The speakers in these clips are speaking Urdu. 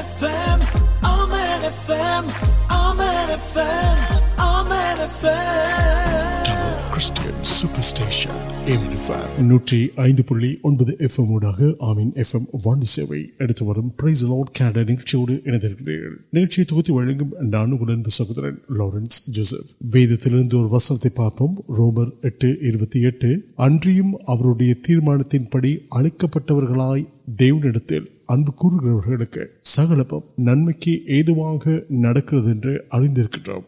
نہر لارنس ویز وسطی تیار پیون அன்பு கூறுகிறவர்களுக்கு சகலபம் நன்மைக்கு ஏதுவாக நடக்கிறது என்று அறிந்திருக்கின்றோம்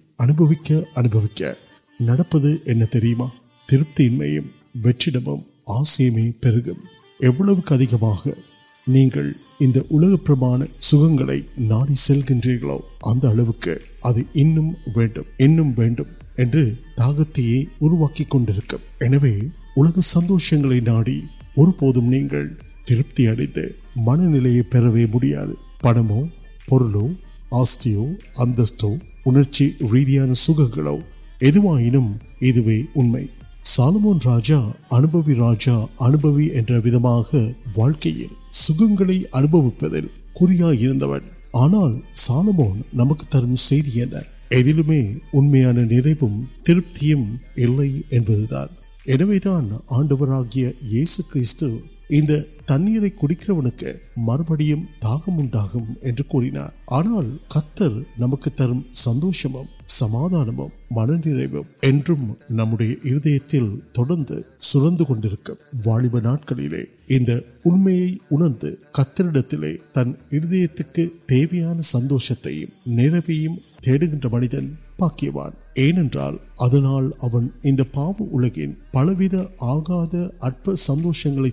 آسانے کو من نل پڑم آست آنا سالمن آڈو کس من نئے والم تک سنگ பாக்கியவான் ஏனென்றால் அதனால் அவன் இந்த பாவ உலகின் பலவித ஆகாத அற்ப சந்தோஷங்களை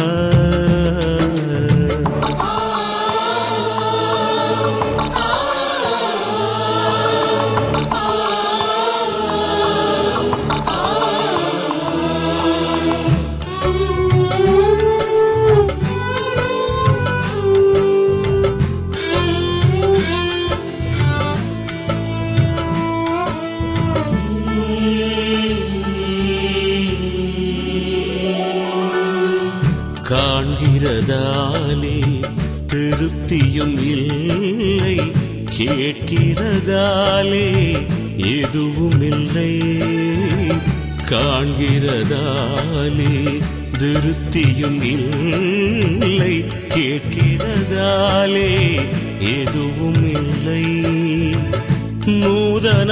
التمال درپتی کال موتن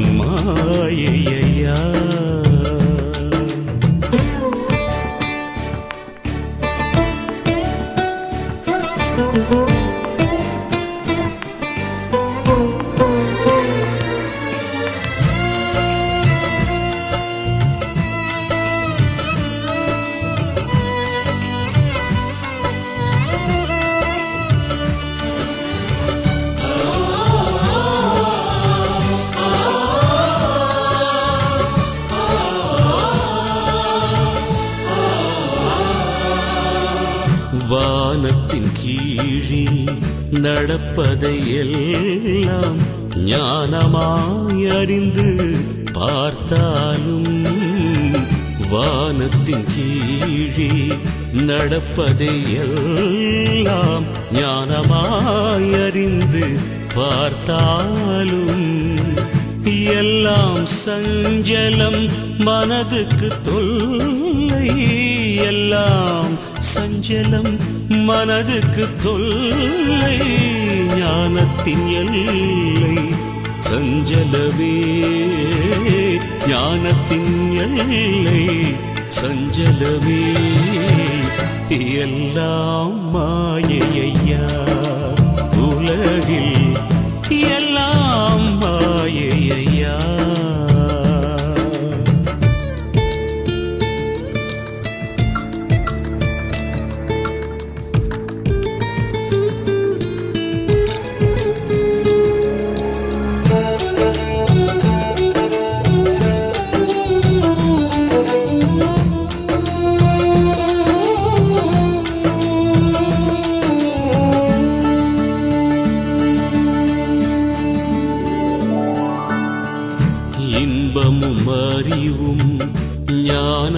گ پارت وان کم پارتال سنجل منت سچل مندل بھی جانتی تین سی یم یا می اریو جان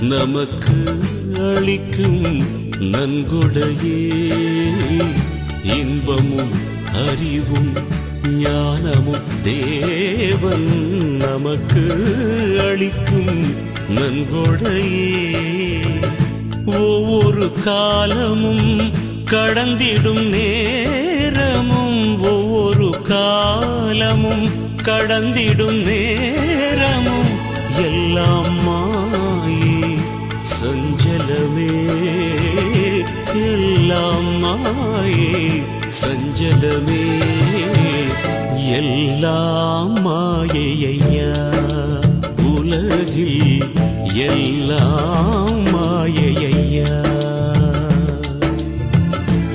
دمک الیپان دیو نمک امر نمر کڑم سیل سی یم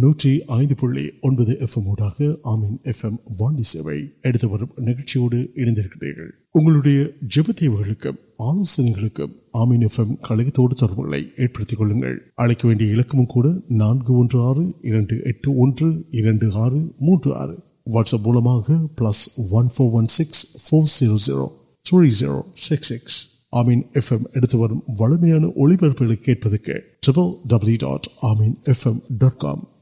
FM நூற்றி ஐந்து புள்ளி ஒன்பது எஃப்எம் ஊடாக ஆமீன் எஃப்எம் வாண்டி சேவை எடுத்து வரும் நிகழ்ச்சியோடு இணைந்திருக்கிறீர்கள் உங்களுடைய ஜெப தேவைகளுக்கும் ஆலோசனைகளுக்கும் ஆமீன் எஃப்எம் கழகத்தோடு தொடர்புகளை ஏற்படுத்திக் கொள்ளுங்கள் அழைக்க வேண்டிய இலக்கமும் கூட நான்கு ஒன்று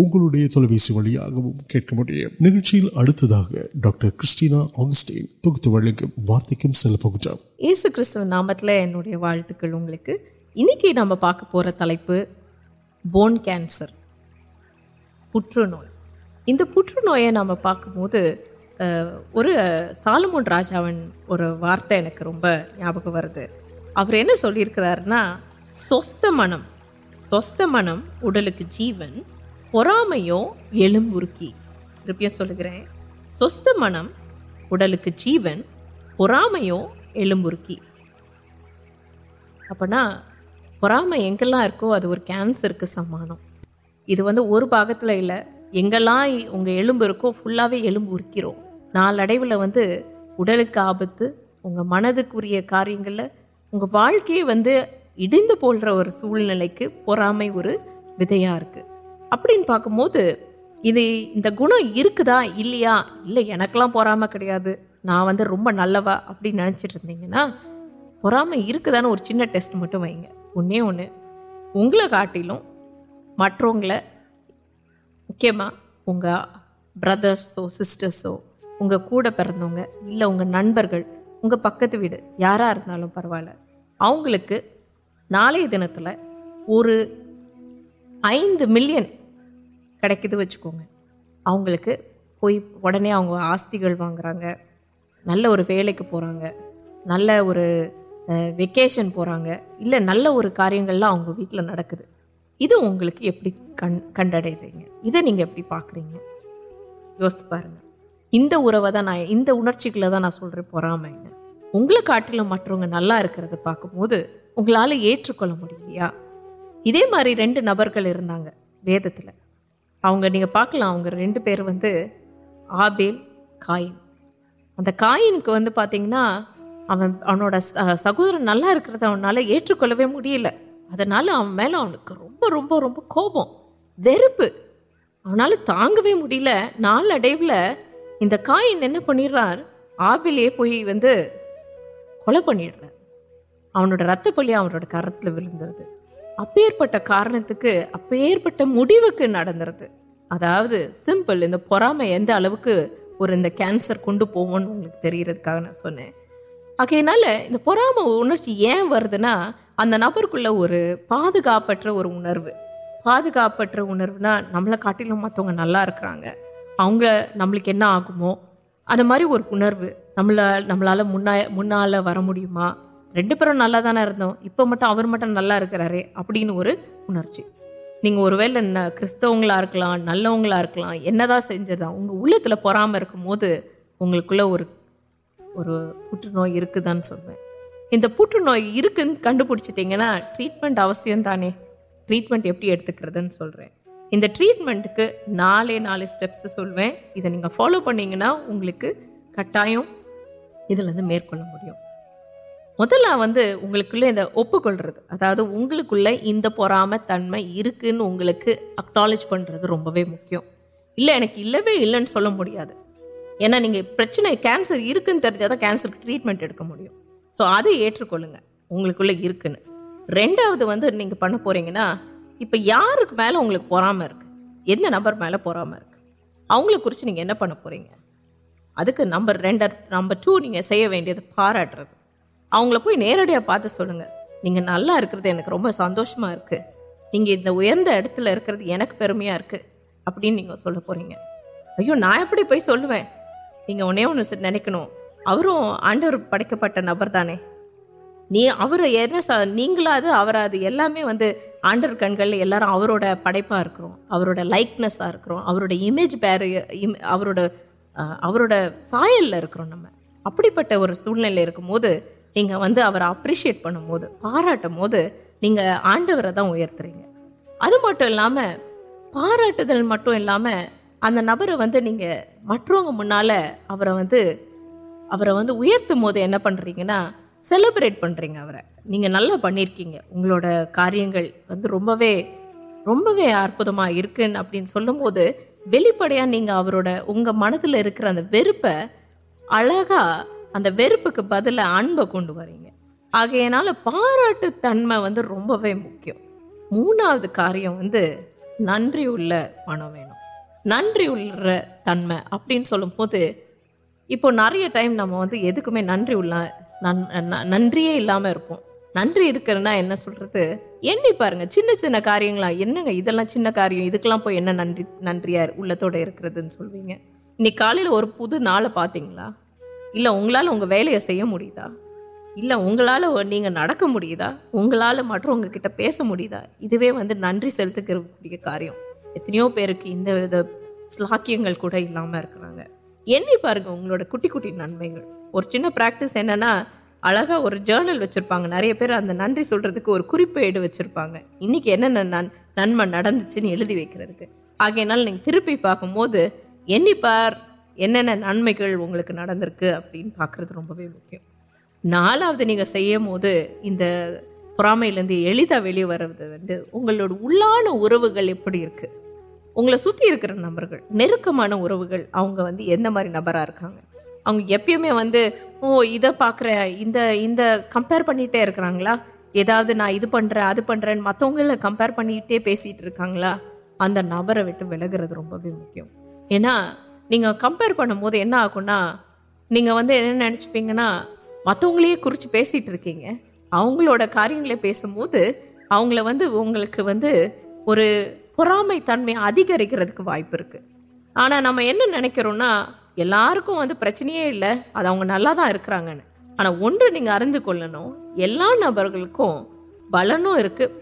உங்களுடைய தொலைபேசி வழியாகவும் கேட்க پورام ترپیا سلک منم اڑ جیونک ابا میں سمان ادھر اور پاک یعنی وہ کرڑ وڑک آپت وہ منزل اگر واقع ویسے پول سکے پورا میں اب پارکباد گا پورا میں کچھ نا وا اب نچھیں نہ پورا میں چھ ٹسٹ مٹھی ہے انےوٹل مطلب مکمل وہ بردرس سیسٹرس اگر کوئی پہلے وہ نگر پکت ویڑ یار پہ نال دن اور مل کچک اوگرکڑ آست نل اور پورا نل اور وکیشن پہ نل اور کاریہ ویٹل نکلکی ہے پاکر یوسا ناچکل نا سامنے اگلے مٹو نلاد پارکمیاں وید اگر نہیں پاک روپئے آبھی کا سہور نلکر ایچک میڈل اتنا میل کو روب روپم واگ میڈل نال انہ پ آبل پوی ویل پڑت پلیٹ کر تو ویج اپے پارنر پہ موکر ادا سامکر کون پوکی اکے نالچی ایر نبر کو نمک کاٹل متوگ نلا نمک آپ نمال مر مان ری پورا دپ مٹر مٹ نکرے اب امرچی نہیں کتا نلوا سجا پورا موبائل اگک نوک دیں ایک پوکا ٹریٹمنٹ ٹرٹمنٹ ایپی ایتکر سل رہے ہیں ایک ٹریٹمنٹ کی نال نالے اسٹپس فالو پڑھیں اُن کو کٹائم ادلے میرک مجھے مطلب ویسے اوکے اناؤکل پورا میں تنمیک اکنالج پنرد روبیم اِلک مڑا ہے یہاں نہیں پرچنے کینسر دا کنسر ٹریٹمینٹ میم سو ادے ایٹک اوکے رنڈا ون پہ ان کو میل اُن کو پورا ایک نبر میل پورا اگر کچھ نہیں پڑپی ادھر نمر ربر ٹو نہیں سی پارا اگ نا پاترد سندوش کریں انہیں وہ نکل پہ نبر دانے نہیں ونڈر کنگل پڑپا لائکس امجرو سالل نم ابھی پہ سمجھے نہیں آریشٹ پڑھے پارا بوس آڈو ادام پارا مٹ نبر مٹن منالی اتنا پڑ رہی سلیبریٹ پنری گرا پڑکی اگیل ابک ابوپیاں منت اب وقت بدل امپ کون وغیرہ پاراٹ تنم و من کار ون من نن تنم ابھی اپ نائم نمبر نن ننام ننکا ایسا کاریہ ادھر چھ کاریہ پہ نن ننیادیں ان کی کا اِلال اگر ولیاں اگال مٹ ما ادھر نن سکے کاریہ اتنا پھر سلاقل کولام پا رہے وہ نمک پر جرنل وچر پہ نا نن سک ون کی ننمچنک آگے نہ پکو پار نمر ابکر نال موسام ویوان ارو گیا اگ نکل نام مار نبرا واقع کمپیر پڑا نہ پنر ابھی پنر متوگ کمپر پڑکا اگر نبر ولگرد روبی مکیم ایسا نہیں کمپر پڑے آگا نہیں پاگٹرکار پیسے اگلے وہ بھی اور پورا میں تنگکرد وائپر آنا نام نرا یونیچ نلکرا آنا انبرک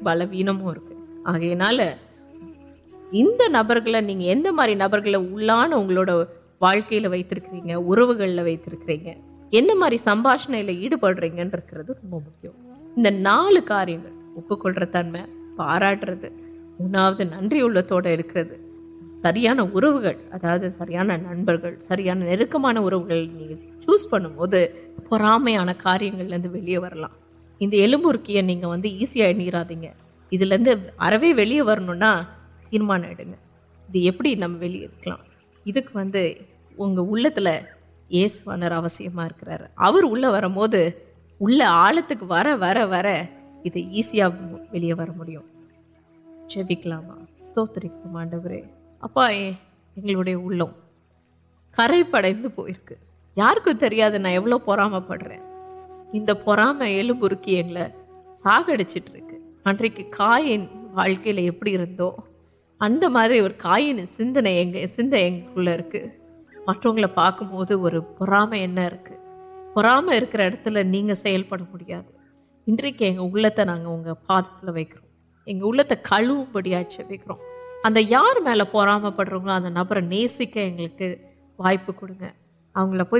بلوینم آپ نبر نبر وہ ویگی ارو گل ویتیں سمباشل یو پڑ رہی ہیں روپے مکمل ان نال کاریہ کلر تن پاراٹر منہا نن ترکی سیاان سیاان ننبر سیاح نام چوز پڑے پورا کاریہ ویلپرک نہیں ادل وی تیار ادی نکل وی وہ اللہ یہ سنر اُر ولک وار ور ور ابھی وبکلام مانڈر اب یہ کری پڑے پوک یا یامام پڑ رہے ان پھر میں ساغر ارکی کا اب مار سک پارکباد پورا پھرا کر پہلے وقت کڑو پڑا چک یار میل پھر پڑھ رہا اگر نبر نیسک وائپ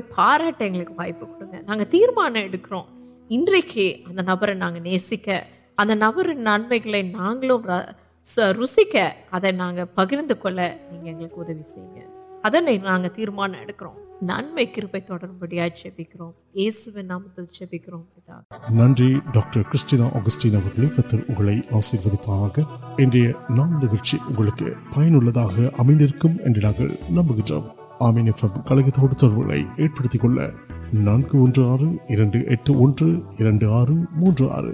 کاراٹک وائپ کچھ تیار انبر نکل نبر ن ருசிக்க அதை நாங்கள் பகிர்ந்து கொள்ள நீங்கள் எங்களுக்கு உதவி செய்யுங்க அதனை நாங்கள் தீர்மானம் எடுக்கிறோம் நன்மை கிருப்பை தொடரும்படியாக ஜெபிக்கிறோம் இயேசுவின் நாமத்தில் ஜெபிக்கிறோம் நன்றி டாக்டர் கிறிஸ்டினா அகஸ்டின் அவர்களே கத்தர் உங்களை ஆசீர்வதிப்பாக இன்றைய நாம் நிகழ்ச்சி உங்களுக்கு பயனுள்ளதாக அமைந்திருக்கும் என்று நாங்கள் நம்புகின்றோம் ஆமீன் எஃப்எம் கழகத்தோடு தொடர்புகளை ஏற்படுத்திக் கொள்ள நான்கு ஒன்று ஆறு இரண்டு எட்டு ஒன்று இரண்டு ஆறு மூன்று ஆறு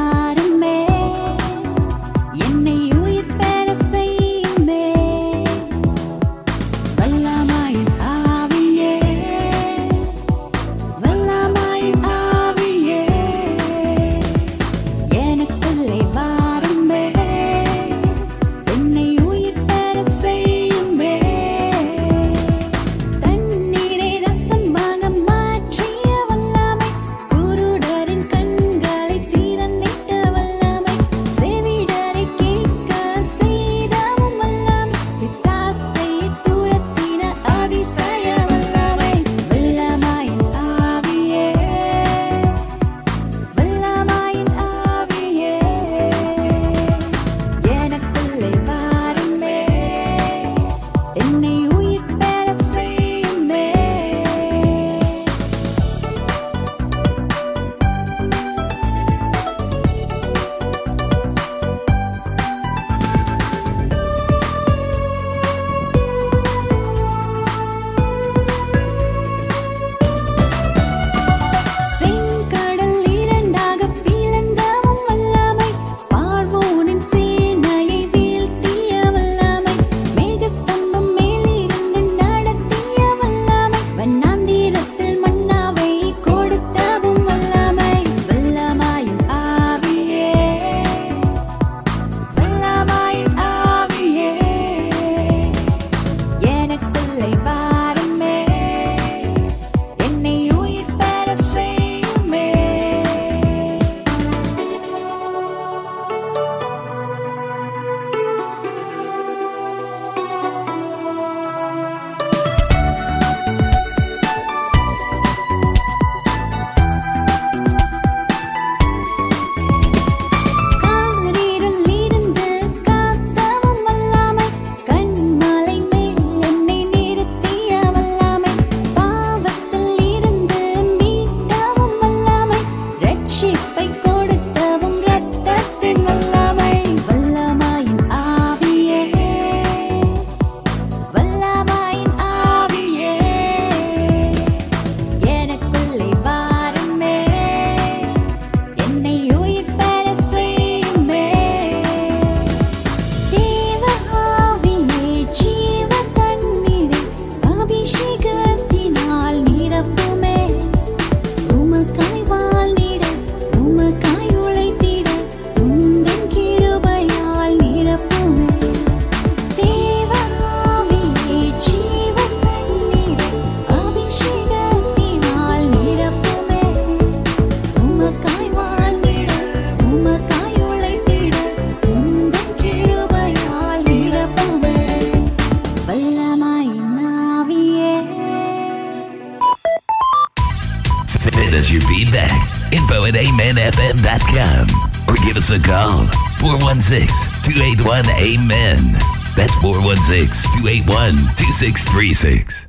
ون ایٹ مین دس four one six two eight one three six three six